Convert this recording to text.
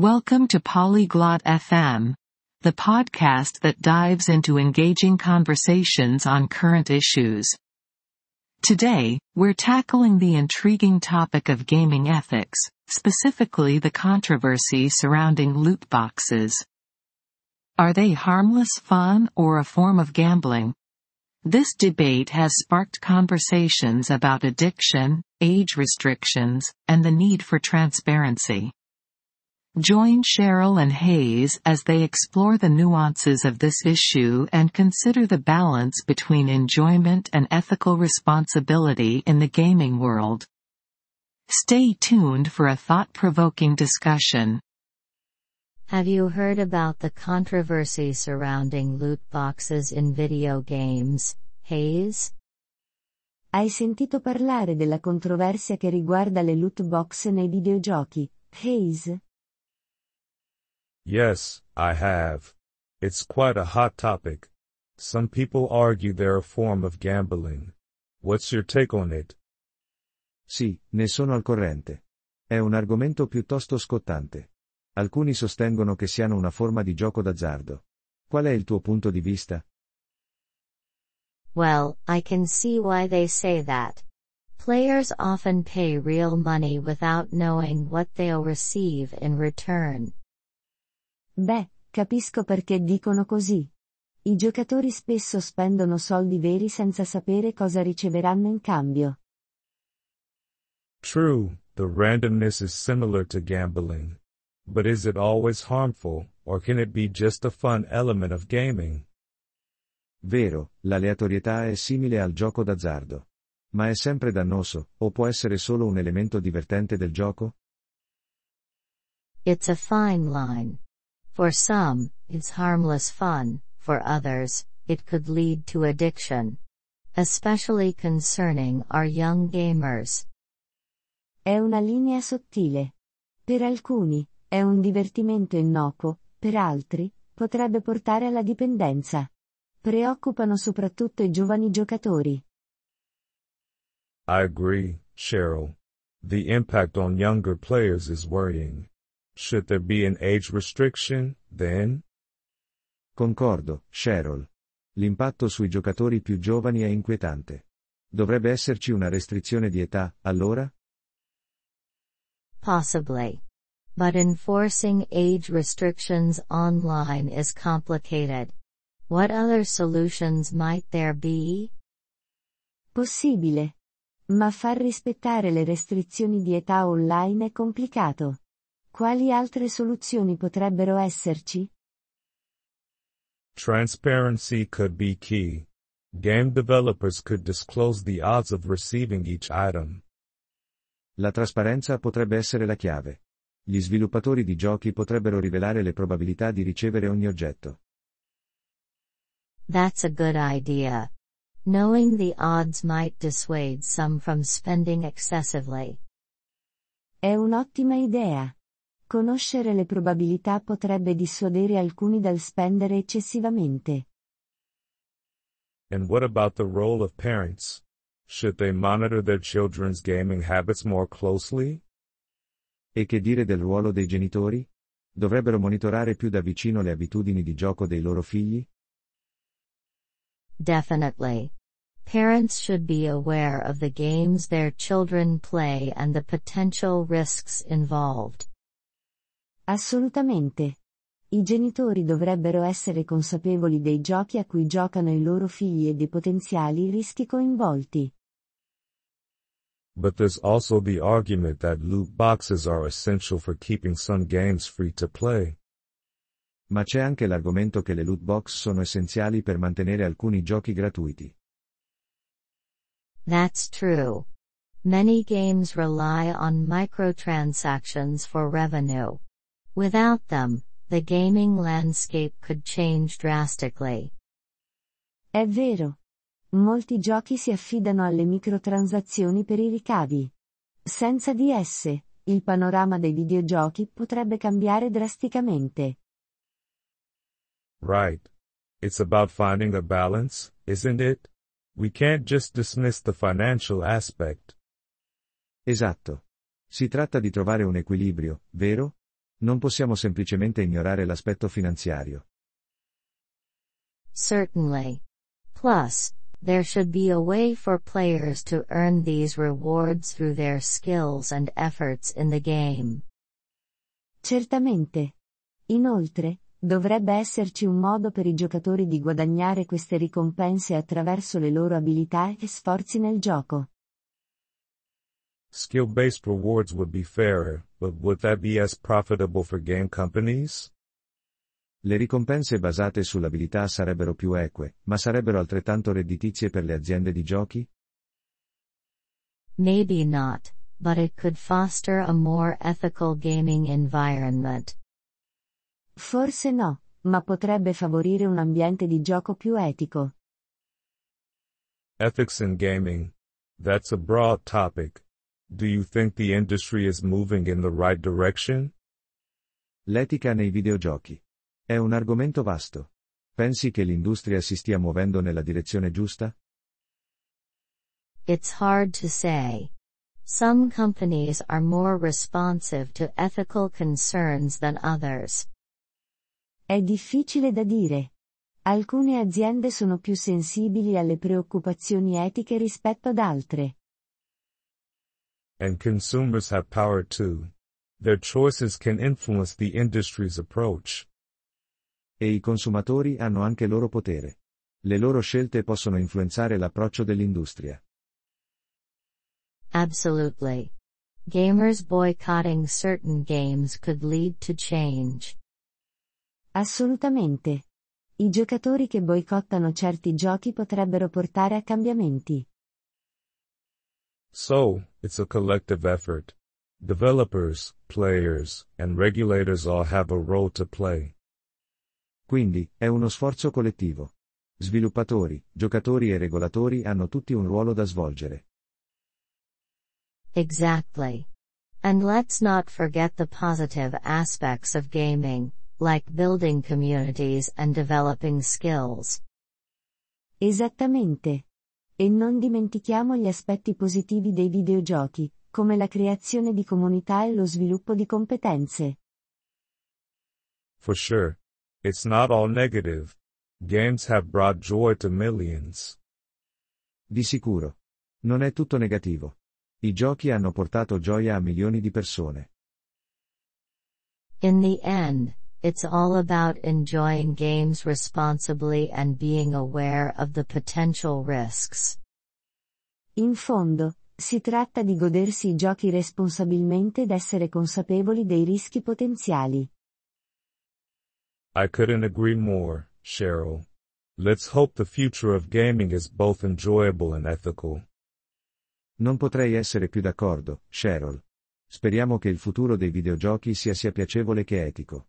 Welcome to Polyglot FM, the podcast that dives into engaging conversations on current issues. Today, we're tackling the intriguing topic of gaming ethics, specifically the controversy surrounding loot boxes. Are they harmless fun or a form of gambling? This debate has sparked conversations about addiction, age restrictions, and the need for transparency. Join Cheryl and Hayes as they explore the nuances of this issue and consider the balance between enjoyment and ethical responsibility in the gaming world. Stay tuned for a thought-provoking discussion. Have you heard about the controversy surrounding loot boxes in video games, Hayes? Hai sentito parlare della controversia che riguarda le loot box nei videogiochi, Hayes? Yes, I have. It's quite a hot topic. Some people argue they're a form of gambling. What's your take on it? Sì, ne sono al corrente. È un argomento piuttosto scottante. Alcuni sostengono che siano una forma di gioco d'azzardo. Qual è il tuo punto di vista? Well, I can see why they say that. Players often pay real money without knowing what they'll receive in return. Beh, capisco perché dicono così. I giocatori spesso spendono soldi veri senza sapere cosa riceveranno in cambio. True, the randomness is similar to gambling. But is it always harmful, or can it be just a fun element of gaming? Vero, l'aleatorietà è simile al gioco d'azzardo. Ma è sempre dannoso, o può essere solo un elemento divertente del gioco? It's a fine line. For some, it's harmless fun, for others, it could lead to addiction. Especially concerning our young gamers. È una linea sottile. Per alcuni, è un divertimento innocuo, per altri, potrebbe portare alla dipendenza. Preoccupano soprattutto i giovani giocatori. I agree, Cheryl. The impact on younger players is worrying. Should there be an age restriction, then? Concordo, Cheryl. L'impatto sui giocatori più giovani è inquietante. Dovrebbe esserci una restrizione di età, allora? Possibly. But enforcing age restrictions online is complicated. What other solutions might there be? Possibile. Ma far rispettare le restrizioni di età online è complicato. Quali altre soluzioni potrebbero esserci? Transparency could be key. Game developers could disclose the odds of receiving each item. La trasparenza potrebbe essere la chiave. Gli sviluppatori di giochi potrebbero rivelare le probabilità di ricevere ogni oggetto. That's a good idea. Knowing the odds might dissuade some from spending excessively. È un'ottima idea. Conoscere le probabilità potrebbe dissuadere alcuni dal spendere eccessivamente. And what about the role of parents? Should they monitor their children's gaming habits more closely? E che dire del ruolo dei genitori? Dovrebbero monitorare più da vicino le abitudini di gioco dei loro figli? Definitely. Parents should be aware of the games their children play and the potential risks involved. Assolutamente. I genitori dovrebbero essere consapevoli dei giochi a cui giocano i loro figli e dei potenziali rischi coinvolti. But there's also the argument that loot boxes are essential for keeping some games free to play. Ma c'è anche l'argomento che le loot box sono essenziali per mantenere alcuni giochi gratuiti. That's true. Many games rely on microtransactions for revenue. Without them, the gaming landscape could change drastically. È vero. Molti giochi si affidano alle microtransazioni per i ricavi. Senza di esse, il panorama dei videogiochi potrebbe cambiare drasticamente. Right. It's about finding a balance, isn't it? We can't just dismiss the financial aspect. Esatto. Si tratta di trovare un equilibrio, vero? Non possiamo semplicemente ignorare l'aspetto finanziario. Certainly. Plus, there should be a way for players to earn these rewards through their skills and efforts in the game. Certamente. Inoltre, dovrebbe esserci un modo per i giocatori di guadagnare queste ricompense attraverso le loro abilità e sforzi nel gioco. Skill-based rewards would be fairer, but would that be as profitable for game companies? Le ricompense basate sull'abilità sarebbero più eque, ma sarebbero altrettanto redditizie per le aziende di giochi? Maybe not, but it could foster a more ethical gaming environment. Forse no, ma potrebbe favorire un ambiente di gioco più etico. Ethics in gaming. That's a broad topic. Do you think the industry is moving in the right direction? L'etica nei videogiochi. È un argomento vasto. Pensi che l'industria si stia muovendo nella direzione giusta? It's hard to say. Some companies are more responsive to ethical concerns than others. È difficile da dire. Alcune aziende sono più sensibili alle preoccupazioni etiche rispetto ad altre. And consumers have power too. Their choices can influence the industry's approach. E i consumatori hanno anche loro potere. Le loro scelte possono influenzare l'approccio dell'industria. Absolutely. Gamers boycotting certain games could lead to change. Assolutamente. I giocatori che boicottano certi giochi potrebbero portare a cambiamenti. So, it's a collective effort. Developers, players, and regulators all have a role to play. Quindi, è uno sforzo collettivo. Sviluppatori, giocatori e regolatori hanno tutti un ruolo da svolgere. Exactly. And let's not forget the positive aspects of gaming, like building communities and developing skills. Esattamente. E non dimentichiamo gli aspetti positivi dei videogiochi, come la creazione di comunità e lo sviluppo di competenze. For sure. It's not all negative. Games have brought joy to millions. Di sicuro. Non è tutto negativo. I giochi hanno portato gioia a milioni di persone. In the end, it's all about enjoying games responsibly and being aware of the potential risks. In fondo, si tratta di godersi i giochi responsabilmente ed essere consapevoli dei rischi potenziali. I couldn't agree more, Cheryl. Let's hope the future of gaming is both enjoyable and ethical. Non potrei essere più d'accordo, Cheryl. Speriamo che il futuro dei videogiochi sia sia piacevole che etico.